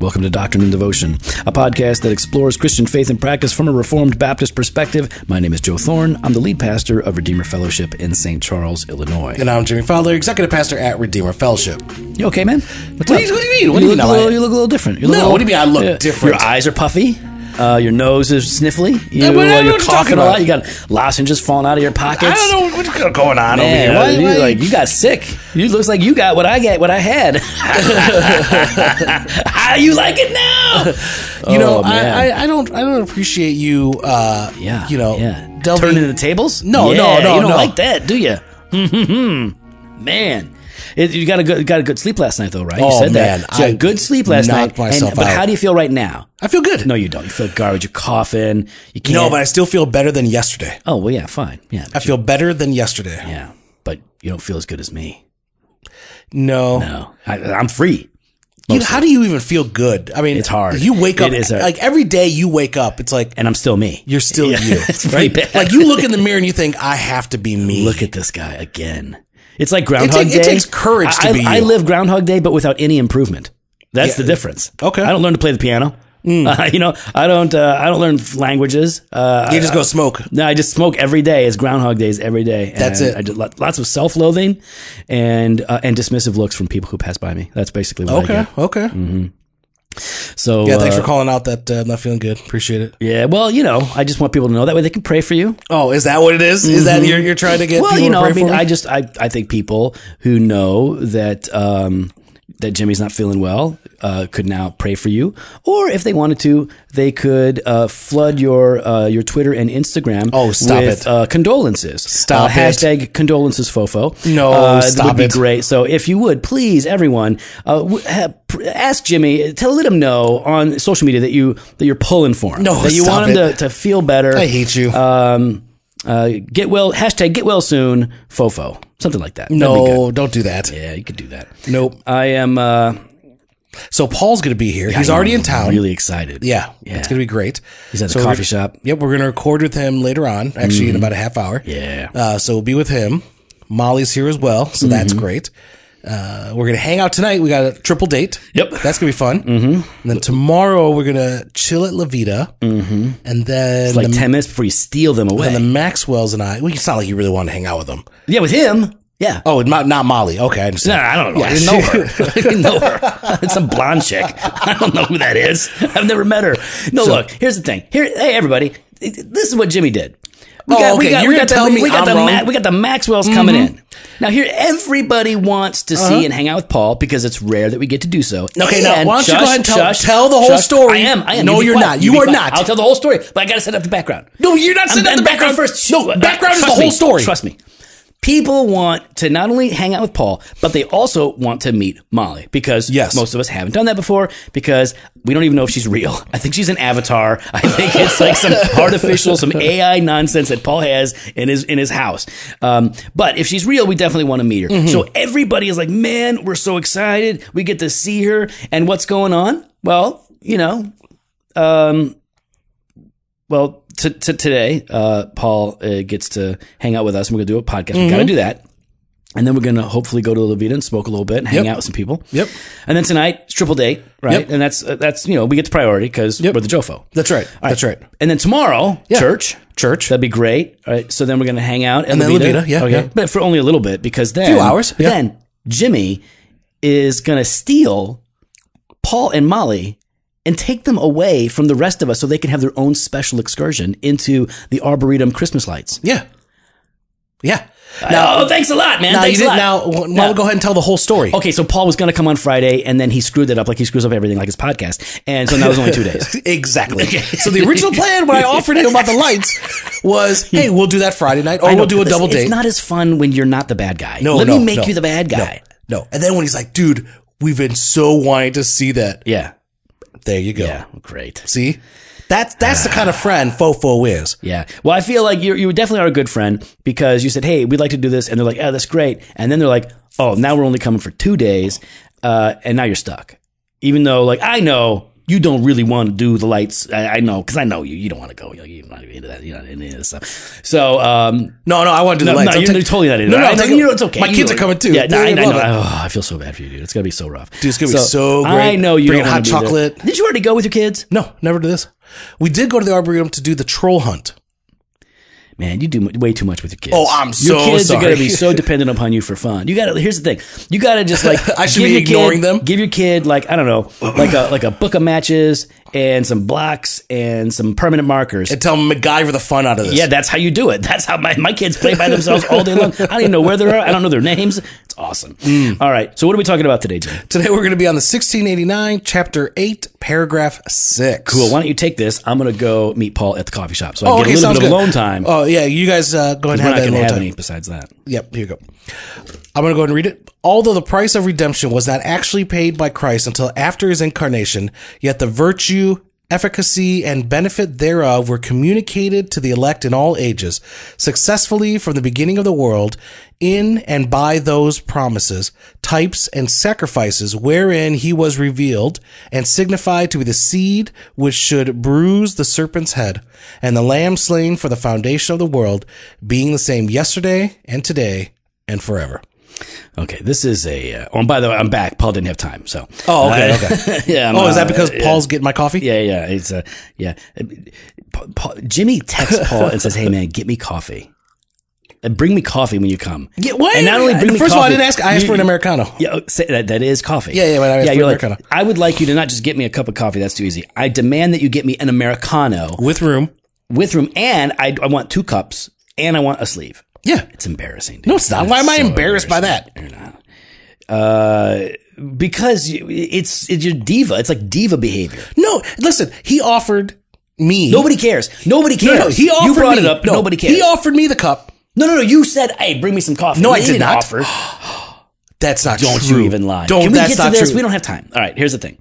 Welcome to Doctrine and Devotion, a podcast that explores Christian faith and practice from a Reformed Baptist perspective. My name is Joe Thorn. I'm the lead pastor of Redeemer Fellowship in St. Charles, Illinois. And I'm Jimmy Fowler, executive pastor at Redeemer Fellowship. You okay, man? What's What do you- what do you mean? What do you, you look mean little, you look a little different. You're No, what do you mean I look different? Your eyes are puffy. Uh, your nose is sniffly. You, yeah, uh, you're coughing a lot. You got lozenges falling out of your pockets. I don't know what's going on over here. why, you, like you got sick. You looks like you got what I get, what I had. How you like it now? you know, Oh. I, I, I don't I don't appreciate you. Uh, Yeah, you know, yeah. delving turning the tables. No, Yeah, no, no, You don't no. like that, do you? man, it, you got a good got a good sleep last night, though, right? you Oh, said that. man, So you I good sleep last night. myself but out. how do you feel right now? I feel good. No, you don't. You feel garbage. You're coughing. You can't. no, but I still feel better than yesterday. oh well, yeah, fine. Yeah, I feel better than yesterday. yeah, but you don't feel as good as me. No, No, I, I'm free. You- how do you even feel good? I mean, It's hard. You wake up It is hard. like every day. You wake up. It's like and I'm still me. you're still Yeah, you, it's right? bad. Like you look in the mirror and you think, I have to be me. Look at this guy again. It's like Groundhog take- Day. it takes courage to I, be I you. live Groundhog Day, but without any improvement. That's Yeah. the difference. Okay. I don't learn to play the piano. Uh, you know, I don't. Uh, I don't learn languages. Uh, you just go smoke. no, I just smoke every day. It's Groundhog Days every day. That's it. I do lots of self-loathing and uh, and dismissive looks from people who pass by me. That's basically what I Okay, get. So Yeah, thanks uh, for calling out that uh, I'm not feeling good. Appreciate it. Yeah, well, you know, I just want people to know that way they can pray for you. Oh, is that what it is? Is that you're, you're trying to get? Mm-hmm. well, people you know, I mean, me? I just, I, I think people who know that um, that Jimmy's not feeling well uh, could now pray for you, or if they wanted to, they could uh, flood your uh, your Twitter and Instagram. Oh, stop with, it. Uh, condolences. Stop uh, it. Hashtag condolences, fofo. No, uh, that would be it. great. So if you would please, everyone, uh, ask Jimmy, tell let him know on social media that you that you're pulling for him. No, that you stop want him it. to, to feel better. I hate you. Um, uh, get well. Hashtag get well soon. Fofo. Something like that. That'd be good. no, don't do that. Yeah, you could do that. Nope. I am. Uh, So Paul's going to be here. He's I am already in town. Really excited. Yeah, Yeah. it's going to be great. He's at the So coffee shop. Yep, we're going to record with him later on. Actually, in about a half hour. Yeah. Uh, so we'll be with him. Molly's here as well, so that's great. Uh, we're gonna hang out tonight. We got a triple date. Yep. that's gonna be fun. Mm-hmm. And then tomorrow we're gonna chill at La Vida. Mm-hmm. And then Like the, ten minutes before you steal them away. then the Maxwells and I. Well, it's not like you really want to hang out with them. yeah, with him. Yeah. Oh, not not Molly. Okay, I No. I don't know. I Yeah, didn't know her. I didn't know her. It's some blonde chick. I don't know who that is. I've never met her. No, look. Here's the thing. Here, hey, everybody. This is what Jimmy did. We Oh, okay, you're we the, tell me we got I'm the wrong? Mm-hmm. we got the Maxwells coming in. Now here, everybody wants to Uh-huh. see and hang out with Paul because it's rare that we get to do so. Okay, now, why don't you go shush, ahead and tell- shush, tell the whole shush. story. I am. I am. No, you you're quiet. not. You You are quiet. not. I'll tell the whole story, but I got to set up the background. No, you're not setting I'm- up the I'm background first. No, Uh, background is the whole me. story. Trust me. People want to not only hang out with Paul, but they also want to meet Molly because Yes. most of us haven't done that before because we don't even know if she's real. I think she's an avatar. I think it's like some artificial, some AI nonsense that Paul has in his in his house. Um, but if she's real, we definitely want to meet her. Mm-hmm. So everybody is like, man, we're so excited. We get to see her. And what's going on? Well, you know, um, well, t- t- today, uh, Paul uh, gets to hang out with us, and we're gonna do a podcast. We Mm-hmm. got to do that, and then we're gonna hopefully go to La Vida and smoke a little bit, and hang Yep. out with some people. Yep. And then tonight, it's triple date, right? Yep. And that's uh, that's you know we get the priority because Yep. we're the Jofo. That's right. That's right. And then tomorrow, Yeah. church. Church. That'd be great. All right. So then we're gonna hang out And then La Vida. Yeah, Okay. yeah. But for only a little bit because then Few hours, yeah. Then Jimmy is gonna steal Paul and Molly and take them away from the rest of us so they can have their own special excursion into the Arboretum Christmas lights. Yeah. Yeah. Uh, now, oh, thanks a lot, man. Now you thanks a did. lot. Now, don't Now- go ahead and tell the whole story? Okay, so Paul was going to come on Friday, and then he screwed it up like he screws up everything, like his podcast, and so now it was only two days. Exactly. So the original plan when I offered him about the lights was, hey, we'll do that Friday night, or know, we'll do a but double it's, date. It's not as fun when you're not the bad guy. no, let no, me make no, you the bad guy. No, no. And then when he's like, dude, we've been so wanting to see that. Yeah, There you go. yeah, great. See, that's that's the kind of friend Fofo is. Yeah. Well, I feel like you you definitely are a good friend because you said, "Hey, we'd like to do this," and they're like, "Oh, that's great," and then they're like, "Oh, now we're only coming for two days, uh, and now you're stuck." Even though, like, I know you don't really want to do the lights. I, I know because I know you. You don't want to go. You're, you're not into that. You're not into this stuff. So um, No, no, I want to do no, the lights. no, I'm you're ta- totally not into No, no, I I'm know, taking- you know it's okay. My You kids know- are coming too. Yeah, no, I, I know. Oh, I feel so bad for you, dude. It's gonna be so rough. Dude, it's gonna be so great. I know you Bringing hot wanna there. chocolate. Did you already go with your kids? No, never do this. We did go to the arboretum to do the troll hunt. Man, you do way too much with your kids. Oh, I'm so Your kids are gonna be so dependent upon you for fun. You gotta. Here's the thing. You gotta just like. I should give be your kid- them? Give your kid like I don't know, like a like a book of matches and some blocks and some permanent markers. And tell them MacGyver the fun out of this. yeah, that's how you do it. That's how my, my kids play by themselves all day long. I don't even know where they're at. I don't know their names. It's awesome. Mm. All right. So what are we talking about today, Jim? Today we're going to be on the 1689, chapter 8, paragraph 6. Cool. Why don't you take this? I'm gonna go meet Paul at the coffee shop so I Oh, okay, get a little bit of good. alone time. Oh, yeah, you guys uh, go ahead and have that alone have time. any besides that. Yep, here you go. I'm going to go ahead and read it. Although the price of redemption was not actually paid by Christ until after his incarnation, yet the virtue, efficacy, and benefit thereof were communicated to the elect in all ages, successfully from the beginning of the world, in and by those promises, types, and sacrifices wherein he was revealed and signified to be the seed which should bruise the serpent's head, and the lamb slain for the foundation of the world, being the same yesterday and today and forever. Okay, this is a. Uh, oh, and by the way, I'm back. Paul didn't have time, so. Oh, okay, Uh, okay. yeah. I'm, Oh, is that uh, because yeah. Paul's getting my coffee? Yeah, yeah. It's uh, yeah. Uh, Paul, Jimmy texts Paul and says, "Hey, man, get me coffee. And bring me coffee when you come. Yeah, what? And not only bring me First of all, I didn't ask. I asked you- for an americano. Yeah, oh, that that is coffee. Yeah, yeah, but I asked for you're Americano. I would like you to not just get me a cup of coffee. That's too easy. I demand that you get me an americano With room. with room, and I, I want two cups, and I want a sleeve. Yeah. It's embarrassing. Dude. No, it's not. Why am I so embarrassed by that? You're not. Uh, because it's it's your diva. It's like diva behavior. No, listen, he offered me. Nobody cares. Nobody cares. no, he offered you brought me, it up. no, nobody cares. He offered me the cup. no, no, no. You said, "Hey, bring me some coffee." No, I did not. Offer. That's not true. Don't true. you even lie? Don't. Can we that's get to not this? true. We don't have time. All right. Here's the thing.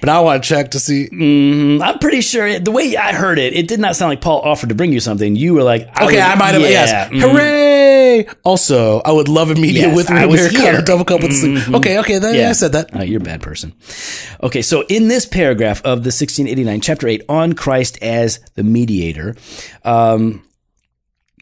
but I want to check to see. Mm, I'm pretty sure it, the way I heard it, it did not sound like Paul offered to bring you something. You were like, I Okay, would- I might have. yeah, yes. mm. Hooray! Also, I would love immediate Yes, with I me was Americano here. Mm-hmm. double cup with sleep. Okay, okay, then I said that. You're a bad person. Okay, so in this paragraph of the 1689, chapter 8, on Christ as the mediator, um,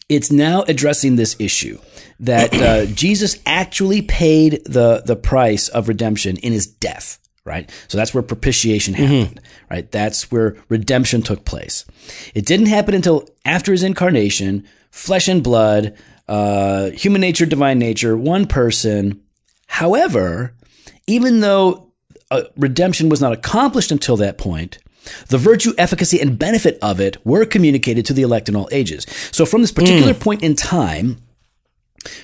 it's now addressing this issue that uh, Jesus actually paid the, the price of redemption in his death. Right. So that's where propitiation happened. Right. That's where redemption took place. It didn't happen until after his incarnation, flesh and blood, uh, human nature, divine nature, one person. However, even though uh, redemption was not accomplished until that point, the virtue, efficacy, and benefit of it were communicated to the elect in all ages. So from this particular hmm. point in time,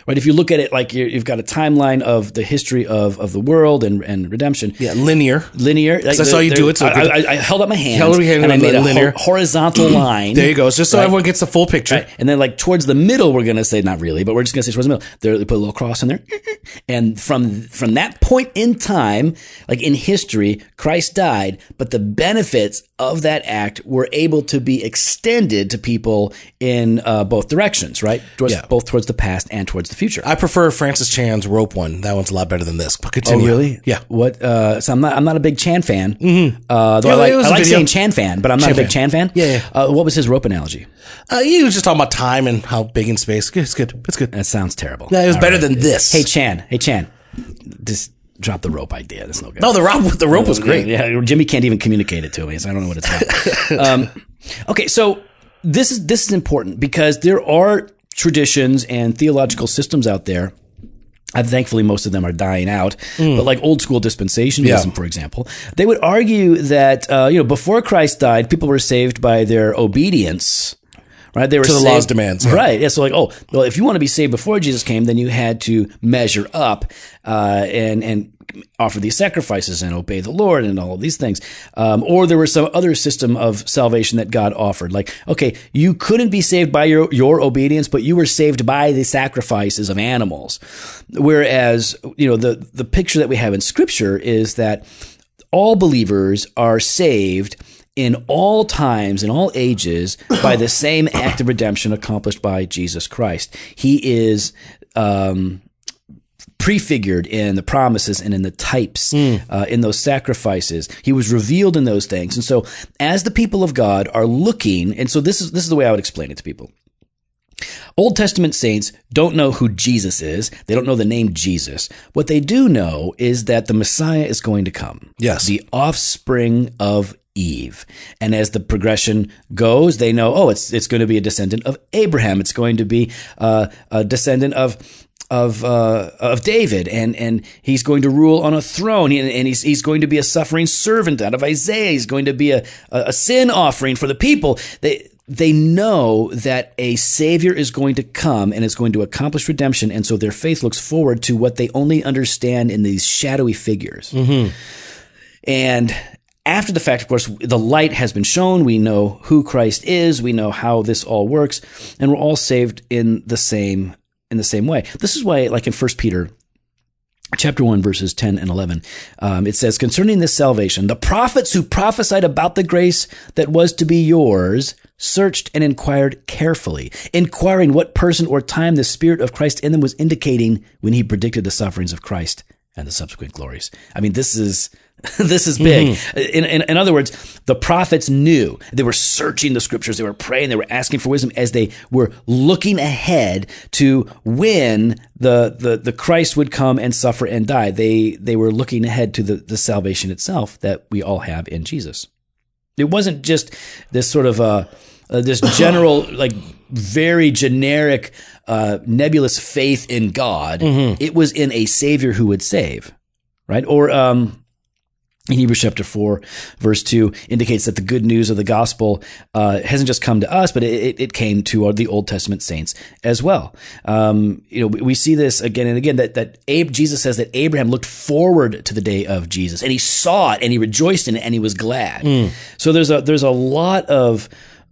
right, if you look at it like you- you've got a timeline of the history of, of the world and, and redemption, Yeah, linear. linear. Like I saw you do it, so I. I, I held up my hand, held up your hand and I made a linear. ho- horizontal line. There you go. Just so Right. everyone gets the full picture. Right. And then like towards the middle, we're gonna say not really, but we're just gonna say towards the middle. There, they put a little cross in there, and from from that point in time, like in history, Christ died, but the benefits of that act were able to be extended to people in uh, both directions, right? Towards, Yeah. Both towards the past and towards the future. I prefer Francis Chan's rope one. That one's a lot better than this. But continue. Yeah. What? Uh, so I'm not. I'm not a big Chan fan. Mm-hmm. Uh, though Yeah, I like, I like saying Chan fan, but I'm not Chan a big fan. Chan fan. Yeah, yeah. Uh, what was his rope analogy? Uh, he was just talking about time and how big in space. It's good. It's good. That sounds terrible. Yeah, it was All better than this. Hey Chan, hey Chan, just drop the rope idea. That's no good. no, the rope. The rope was great. Yeah, Jimmy can't even communicate it to me, so I don't know what it's about. um, okay, so this is this is important because there are traditions and theological systems out there. Uh, thankfully, most of them are dying out. But like old school dispensationalism. Yeah. for example, they would argue that uh, you know before Christ died, people were saved by their obedience. Right, they were To the saved- law's demands, yeah. Right, yeah. So like, oh, well, if you want to be saved before Jesus came, then you had to measure up uh, and and offer these sacrifices and obey the Lord and all of these things. Um, or there was some other system of salvation that God offered. Like, okay, you couldn't be saved by your your obedience, but you were saved by the sacrifices of animals. Whereas, you know, the the picture that we have in Scripture is that all believers are saved in all times, in all ages, by the same act of redemption accomplished by Jesus Christ. He is um, prefigured in the promises and in the types, uh, in those sacrifices. He was revealed in those things. And so, as the people of God are looking, and so this is this is the way I would explain it to people. Old Testament saints don't know who Jesus is. They don't know the name Jesus. What they do know is that the Messiah is going to come. Yes. The offspring of Eve. And as the progression goes, they know, oh, it's it's going to be a descendant of Abraham. It's going to be uh, a descendant of of uh, of David, and and he's going to rule on a throne, and, and he's he's going to be a suffering servant out of Isaiah. He's going to be a, a, a sin offering for the people. They they know that a savior is going to come and is going to accomplish redemption, and so their faith looks forward to what they only understand in these shadowy figures. And after the fact, of course, the light has been shown. We know who Christ is. We know how this all works, and we're all saved in the same in the same way. This is why, like in First Peter. Chapter 1, verses 10 and 11. Um, it says, Concerning this salvation, the prophets who prophesied about the grace that was to be yours searched and inquired carefully, inquiring what person or time the Spirit of Christ in them was indicating when he predicted the sufferings of Christ and the subsequent glories. I mean, this is this is big. In, in, in other words, the prophets knew they were searching the scriptures, they were praying, they were asking for wisdom as they were looking ahead to when the, the, the Christ would come and suffer and die. They they were looking ahead to the, the salvation itself that we all have in Jesus. It wasn't just this sort of uh, uh, this general, like very generic, uh, nebulous faith in God. It was in a Savior who would save, right? Or um, in Hebrews chapter 4, verse 2, indicates that the good news of the gospel uh, hasn't just come to us, but it, it came to the Old Testament saints as well. Um, you know, we see this again and again that, that Abe, Jesus says that Abraham looked forward to the day of Jesus and he saw it and he rejoiced in it and he was glad. So there's a, there's a lot of,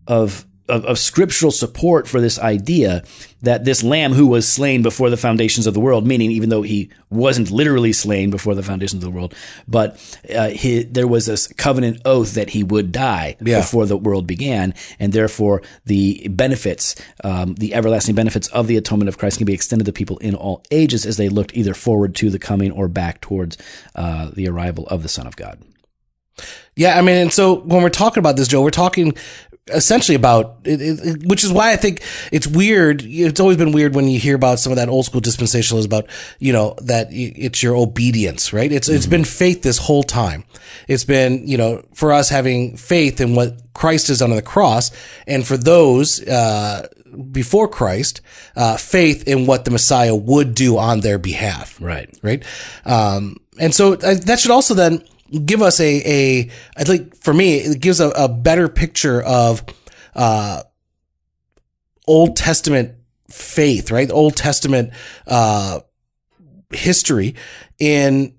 of, of, of scriptural support for this idea that this lamb who was slain before the foundations of the world, meaning even though he wasn't literally slain before the foundations of the world, but uh, he, there was this covenant oath that he would die Yeah. before the world began, and therefore the benefits, um, the everlasting benefits of the atonement of Christ can be extended to people in all ages as they looked either forward to the coming or back towards uh, the arrival of the Son of God. Yeah, I mean, and so when we're talking about this, Joe, we're talking essentially about it, it, which is why I think it's weird. It's always been weird when you hear about some of that old school dispensationalism about you know that it's your obedience, right? It's it's been faith this whole time. It's been you know for us having faith in what Christ has done on the cross, and for those. uh before Christ, uh, faith in what the Messiah would do on their behalf Right. right? Um, and so uh, that should also then give us a, a I think for me, it gives a, a better picture of, uh, Old Testament faith, right? Old Testament, uh, history in,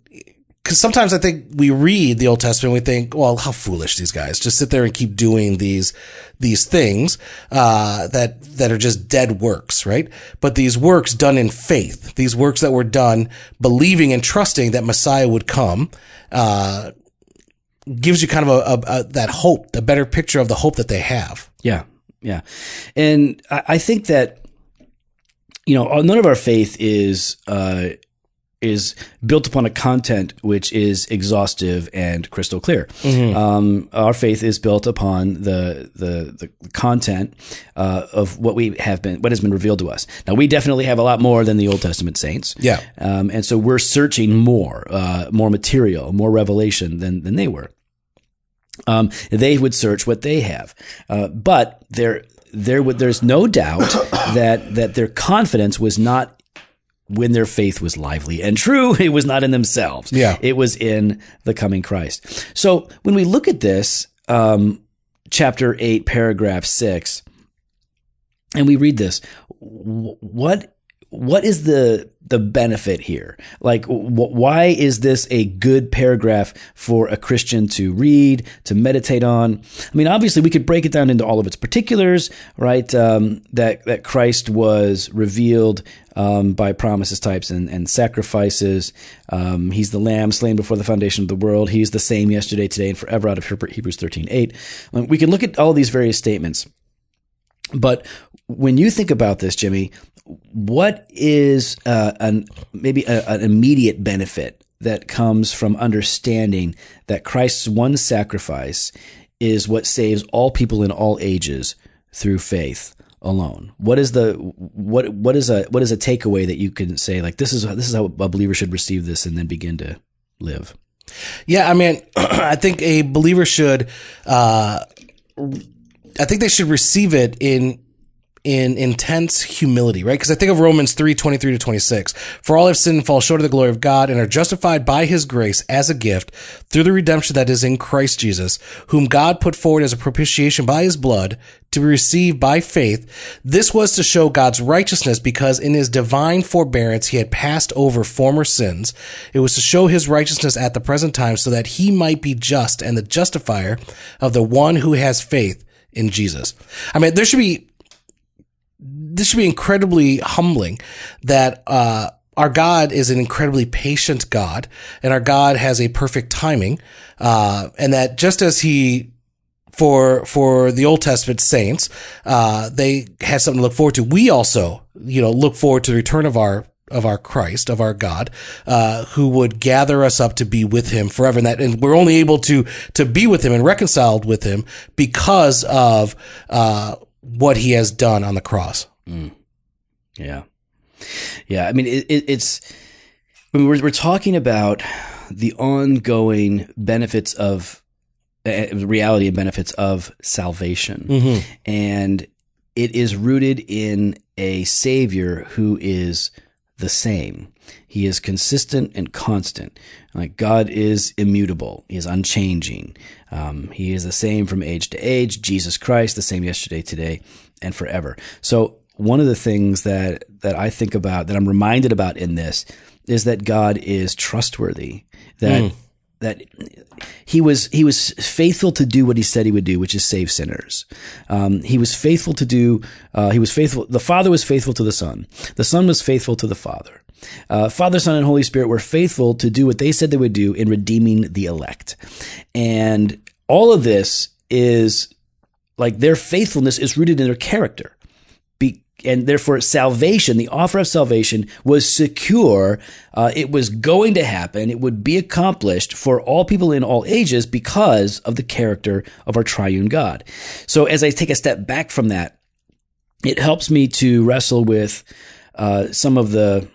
because sometimes I think we read the Old Testament, we think, well, how foolish these guys just sit there and keep doing these these things uh, that that are just dead works, right? But these works done in faith, these works that were done believing and trusting that Messiah would come, uh, gives you kind of a, a, a that hope, a better picture of the hope that they have. Yeah, yeah, and I, I think that you know none of our faith is uh, is built upon a content which is exhaustive and crystal clear. Um, our faith is built upon the the, the content uh, of what we have been what has been revealed to us. Now we definitely have a lot more than the Old Testament saints. Yeah. um, and so we're searching more, uh, more material, more revelation than than they were um, they would search what they have. Uh, but there, there would, there's no doubt that that their confidence was not when their faith was lively and true. It was not in themselves. Yeah. it was in the coming Christ. So when we look at this, um, chapter eight, paragraph six, and we read this, what what is the the benefit here? Like, wh- why is this a good paragraph for a Christian to read, to meditate on? I mean, obviously, we could break it down into all of its particulars, right? Um, that that Christ was revealed um, by promises, types, and, and sacrifices. Um, he's the Lamb slain before the foundation of the world. He's the same yesterday, today, and forever. Out of Hebrews thirteen eight. We can look at all these various statements. But when you think about this, Jimmy, what is uh, an maybe a, an immediate benefit that comes from understanding that Christ's one sacrifice is what saves all people in all ages through faith alone. What is the what what is a what is a takeaway that you can say like this is this is how a believer should receive this and then begin to live? Yeah, I mean, I think a believer should. Uh, I think they should receive it in in intense humility, right? Because I think of Romans 3 23 to 26. For all have sinned and fall short of the glory of God and are justified by his grace as a gift through the redemption that is in Christ Jesus, whom God put forward as a propitiation by his blood to be received by faith. This was to show God's righteousness because in his divine forbearance he had passed over former sins. It was to show his righteousness at the present time so that he might be just and the justifier of the one who has faith in Jesus. I mean, there should be this should be incredibly humbling that uh, our God is an incredibly patient God, and our God has a perfect timing, uh, and that just as He for for the Old Testament saints, uh, they had something to look forward to. We also, you know, look forward to the return of our of our Christ, of our God, uh, who would gather us up to be with Him forever. And that, and we're only able to to be with Him and reconciled with Him because of uh, what He has done on the cross. Mm. Yeah, yeah. I mean, it, it, it's when we're we're talking about the ongoing benefits of uh, reality and benefits of salvation, Mm-hmm. and it is rooted in a Savior who is the same. He is consistent and constant. Like God is immutable. He is unchanging. Um, he is the same from age to age. Jesus Christ, the same yesterday, today, and forever. So one of the things that that I think about, that I'm reminded about in this, is that God is trustworthy. That that he was he was faithful to do what he said he would do, which is save sinners. Um, he was faithful to do. Uh, he was faithful. The Father was faithful to the Son. The Son was faithful to the Father. Uh, Father, Son, and Holy Spirit were faithful to do what they said they would do in redeeming the elect, and all of this is like their faithfulness is rooted in their character and therefore salvation, the offer of salvation was secure. Uh, it was going to happen. It would be accomplished for all people in all ages because of the character of our triune God. So as I take a step back from that, it helps me to wrestle with uh, some of the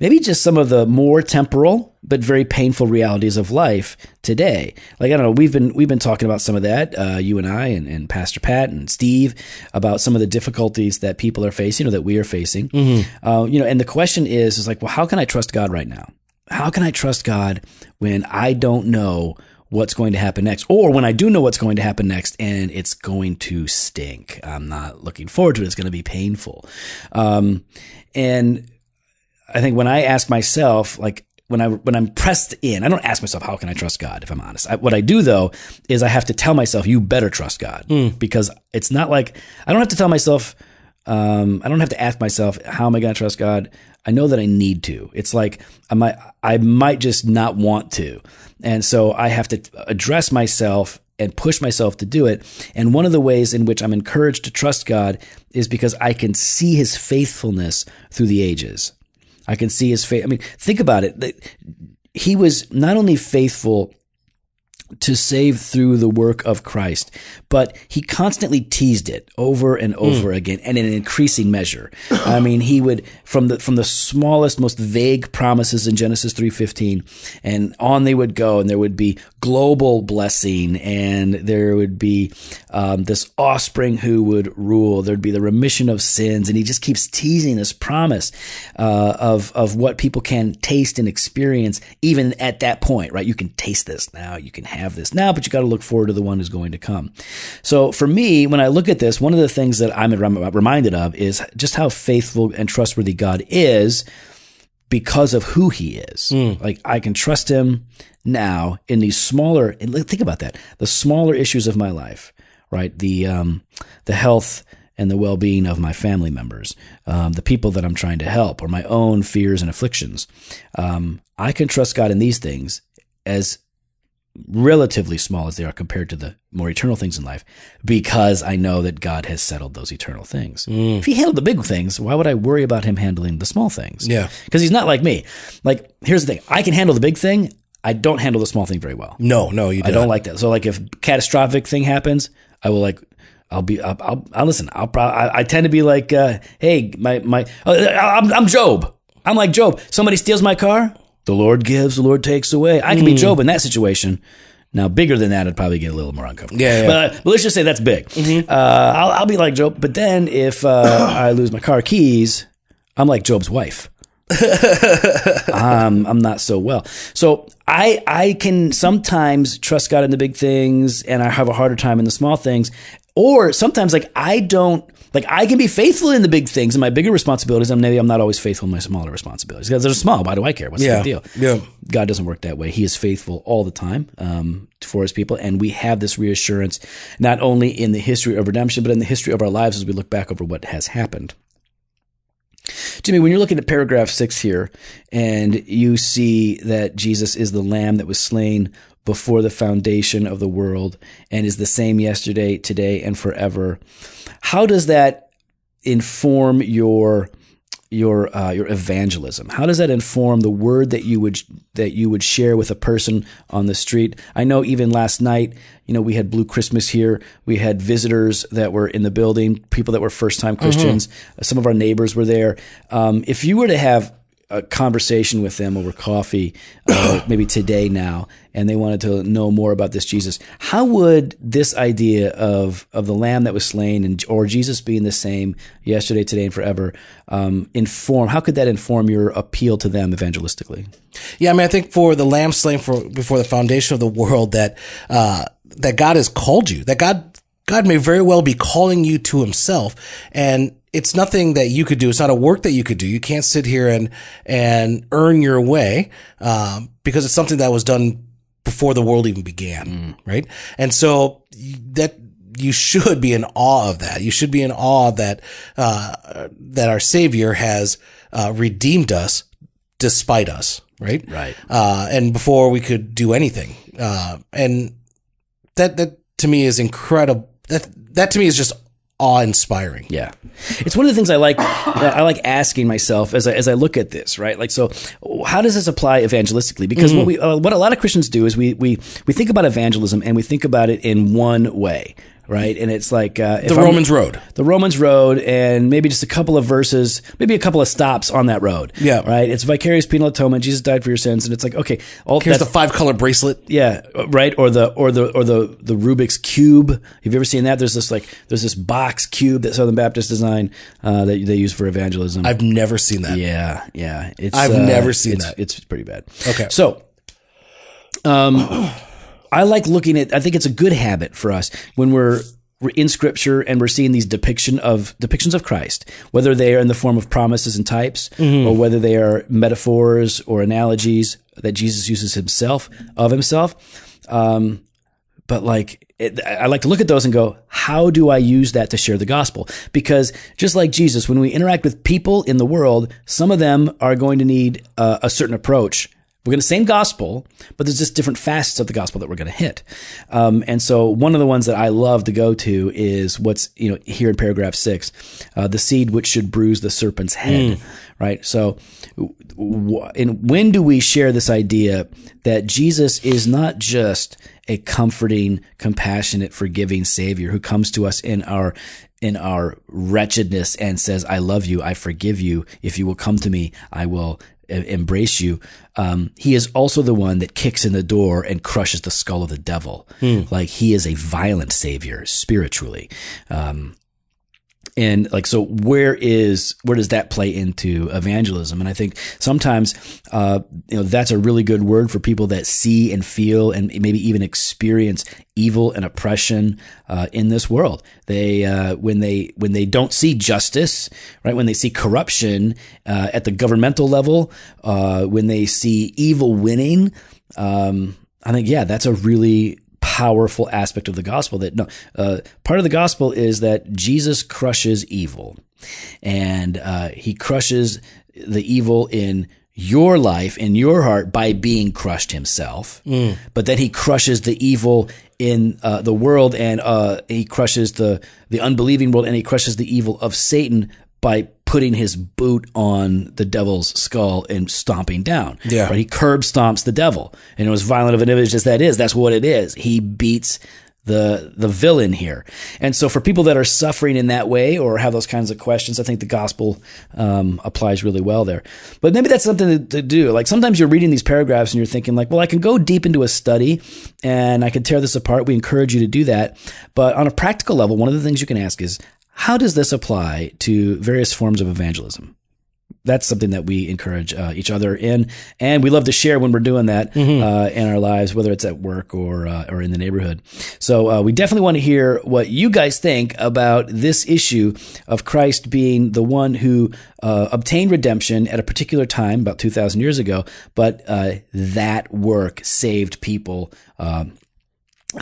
maybe just some of the more temporal but very painful realities of life today. Like I don't know, we've been we've been talking about some of that, uh, you and I, and, and, Pastor Pat and Steve, about some of the difficulties that people are facing or that we are facing. Mm-hmm. Uh, you know, and the question is, is like, well, how can I trust God right now? How can I trust God when I don't know what's going to happen next, or when I do know what's going to happen next, and it's going to stink? I'm not looking forward to it. It's going to be painful, um, and I think when I ask myself, like, when I when I'm pressed in, I don't ask myself how can I trust God. If I'm honest, I, what I do though is I have to tell myself you better trust God Mm. because it's not like I don't have to tell myself. Um, I don't have to ask myself how am I going to trust God. I know that I need to. It's like I might I might just not want to, and so I have to address myself and push myself to do it. And one of the ways in which I'm encouraged to trust God is because I can see His faithfulness through the ages. I can see his faith. I mean, think about it. He was not only faithful to save through the work of Christ, but he constantly teased it over and over mm. again and in an increasing measure. I mean, he would from the from the smallest, most vague promises in Genesis 3:15 and on they would go and there would be global blessing and there would be um, this offspring who would rule. There'd be the remission of sins and he just keeps teasing this promise uh, of of what people can taste and experience even at that point, right? You can taste this now. You can have this now, but you got to look forward to the one who's going to come. So for me, when I look at this, one of the things that I'm reminded of is just how faithful and trustworthy God is because of who he is. Mm. Like I can trust him now in these smaller, and think about that, the smaller issues of my life, right? The, um, the health and the well-being of my family members, um, the people that I'm trying to help, or my own fears and afflictions. Um, I can trust God in these things as relatively small as they are compared to the more eternal things in life because I know that God has settled those eternal things. If he handled the big things, why would I worry about him handling the small things? Yeah. Because he's not like me. Like, here's the thing I can handle the big thing, I don't handle the small thing very well. No, no, you I don't like that. So, like, if catastrophic thing happens, I will like. I'll be. I'll. I'll, I'll listen. I'll. Pro- I, I tend to be like, uh, hey, my my. Uh, I'm, I'm Job. I'm like Job. Somebody steals my car. The Lord gives. The Lord takes away. I can be Job in that situation. Now, bigger than that, I'd probably get a little more uncomfortable. Yeah, yeah. But, but let's just say that's big. Uh, I'll, I'll be like Job. But then, if uh, I lose my car keys, I'm like Job's wife. um, I'm not so well. So I I can sometimes trust God in the big things, and I have a harder time in the small things. Or sometimes like I don't like I can be faithful in the big things and my bigger responsibilities, and maybe I'm not always faithful in my smaller responsibilities because they're small. Why do I care? What's Yeah. the big deal? Yeah. God doesn't work that way. He is faithful all the time um, for his people. And we have this reassurance not only in the history of redemption, but in the history of our lives as we look back over what has happened. Jimmy, when you're looking at paragraph six here and you see that Jesus is the lamb that was slain before the foundation of the world and is the same yesterday, today, and forever, how does that inform your your uh, your evangelism? How does that inform the word that you would that you would share with a person on the street? I know even last night, you know, we had Blue Christmas here. We had visitors that were in the building, people that were first time Christians. Some of our neighbors were there. Um, if you were to have a conversation with them over coffee, uh, maybe today now, and they wanted to know more about this Jesus, how would this idea of of the Lamb that was slain and or Jesus being the same yesterday, today, and forever um, inform? How could that inform your appeal to them evangelistically? Yeah, I mean, I think for the lamb slain for before the foundation of the world, that uh, that God has called you, that God God may very well be calling you to Himself, and it's nothing that you could do. It's not a work that you could do. You can't sit here and and earn your way um, because it's something that was done before the world even began, right? And so that you should be in awe of that. You should be in awe that uh, that our Savior has uh, redeemed us despite us, right? Right. Uh, and before we could do anything, uh, and that that to me is incredible. That that to me is just awe inspiring. Yeah, it's one of the things I like. I like asking myself as I, as I look at this, right? Like, so how does this apply evangelistically? Because what we uh, what a lot of Christians do is we we we think about evangelism and we think about it in one way, right? And it's like uh, The I'm- Romans road. the Romans road, and maybe just a couple of verses, maybe a couple of stops on that road. Yeah. right. It's vicarious penal atonement. Jesus died for your sins, and it's like okay, all Here's the five color bracelet. yeah, right. Or the or the or the the Rubik's cube. Have you ever seen that? There's this like there's this box cube that Southern Baptist design uh, that they use for evangelism. I've never seen that. yeah, yeah. It's I've uh, never seen it's, that. It's pretty bad. Okay. so um, I like looking at. I think it's a good habit for us when we're. We're in scripture and we're seeing these depiction of depictions of Christ, whether they are in the form of promises and types, Mm-hmm. or whether they are metaphors or analogies that Jesus uses himself of himself. Um, but like it, I like to look at those and go, how do I use that to share the gospel? Because just like Jesus, when we interact with people in the world, some of them are going to need uh, a certain approach. We're going to same gospel, but there's just different facets of the gospel that we're going to hit. Um, and so one of the ones that I love to go to is what's you know here in paragraph six, uh, the seed which should bruise the serpent's head. Right. So, w- and when do we share this idea that Jesus is not just a comforting, compassionate, forgiving Savior who comes to us in our in our wretchedness and says, "I love you, I forgive you. If you will come to me, I will." Embrace you. Um, he is also the one that kicks in the door and crushes the skull of the devil. Like he is a violent savior spiritually. Um, and like so where is where does that play into evangelism? And i think sometimes uh, you know that's a really good word for people that see and feel and maybe even experience evil and oppression uh, in this world. They uh, when they when they don't see justice right when they see corruption uh, at the governmental level uh, when they see evil winning um, i think yeah that's a really powerful aspect of the gospel that no uh, part of the gospel is that jesus crushes evil. And uh, he crushes the evil in your life in your heart by being crushed himself, but then he crushes the evil in uh, the world and uh, he crushes the the unbelieving world and he crushes the evil of Satan by putting his boot on the devil's skull and stomping down. Yeah. Right? He curb stomps the devil. And as violent of an image as that is, that's what it is. He beats the the villain here. And so for people that are suffering in that way or have those kinds of questions, I think the gospel um, applies really well there. But maybe that's something to, to do. Like sometimes you're reading these paragraphs and you're thinking like, well, I can go deep into a study and I can tear this apart. We encourage you to do that. But on a practical level, one of the things you can ask is, how does this apply to various forms of evangelism? that's something that we encourage uh, each other in, and we love to share when we're doing that uh, in our lives, whether it's at work or uh, or in the neighborhood. So uh, we definitely want to hear what you guys think about this issue of Christ being the one who uh, obtained redemption at a particular time, about two thousand years ago, but uh, that work saved people um,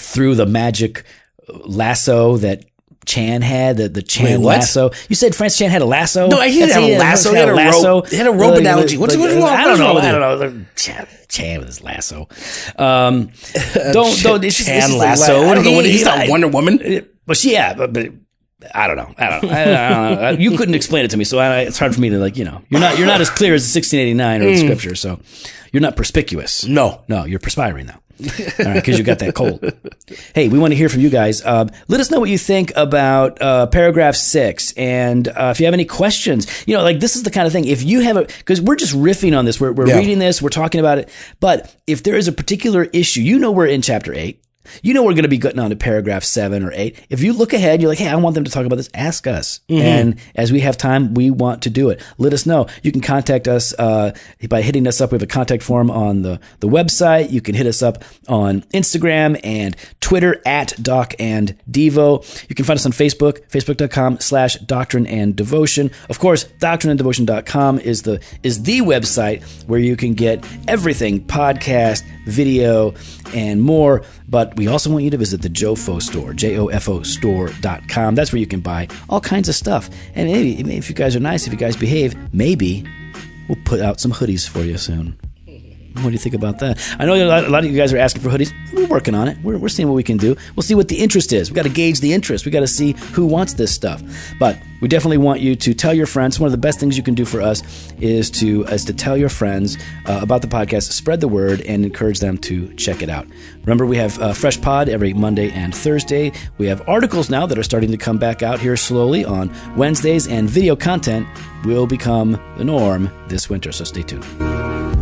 through the magic lasso that. Chan had the the Chan Wait, what? lasso. You said Francis Chan had a lasso. No, he didn't have a lasso. He Had a rope- he had a rope Like, analogy. What's- like, what's wrong- I don't know. I don't know. Chan, Chan with his lasso. Um, don't don't. It's just, Chan it's lasso. Like, What is he- what? He's he- not Wonder Woman. But she, yeah, but, but I don't know. I don't know. I, I don't know. You couldn't explain it to me, so I, it's hard for me to like. You know, you're not you're not as clear as the 1689 or the scripture, so you're not perspicuous. No. No, you're perspiring though. All right, because you got that cold. Hey, we want to hear from you guys. Um, let us know what you think about uh, paragraph six, and uh, if you have any questions, you know, like this is the kind of thing. If you have a, because we're just riffing on this, we're, we're Yeah. reading this, we're talking about it. But if there is a particular issue, you know, we're in chapter eight. You know we're going to be getting on to paragraph seven or eight. If you look ahead, you're like, hey, I want them to talk about this. Ask us, and as we have time, we want to do it. Let us know. You can contact us uh, by hitting us up. We have a contact form on the the website. You can hit us up on Instagram and Twitter at Doc and Devo. You can find us on Facebook, facebook.com slash Doctrine and Devotion. Of course, doctrineanddevotion.com is the is the website where you can get everything podcast, video, and more. But we also want you to visit the Jofo store, J-O-F-O store.com. That's where you can buy all kinds of stuff. And maybe if you guys are nice, if you guys behave, maybe we'll put out some hoodies for you soon. What do you think about that? I know a lot, of you guys are asking for hoodies. We're working on it. We're, we're seeing what we can do. We'll see what the interest is. We've got to gauge the interest. We've got to see who wants this stuff. But we definitely want you to tell your friends. One of the best things you can do for us is to is to tell your friends uh, about the podcast, spread the word, and encourage them to check it out. Remember, we have uh, Fresh Pod every Monday and Thursday. We have articles now that are starting to come back out here slowly on Wednesdays, and video content will become the norm this winter. So stay tuned.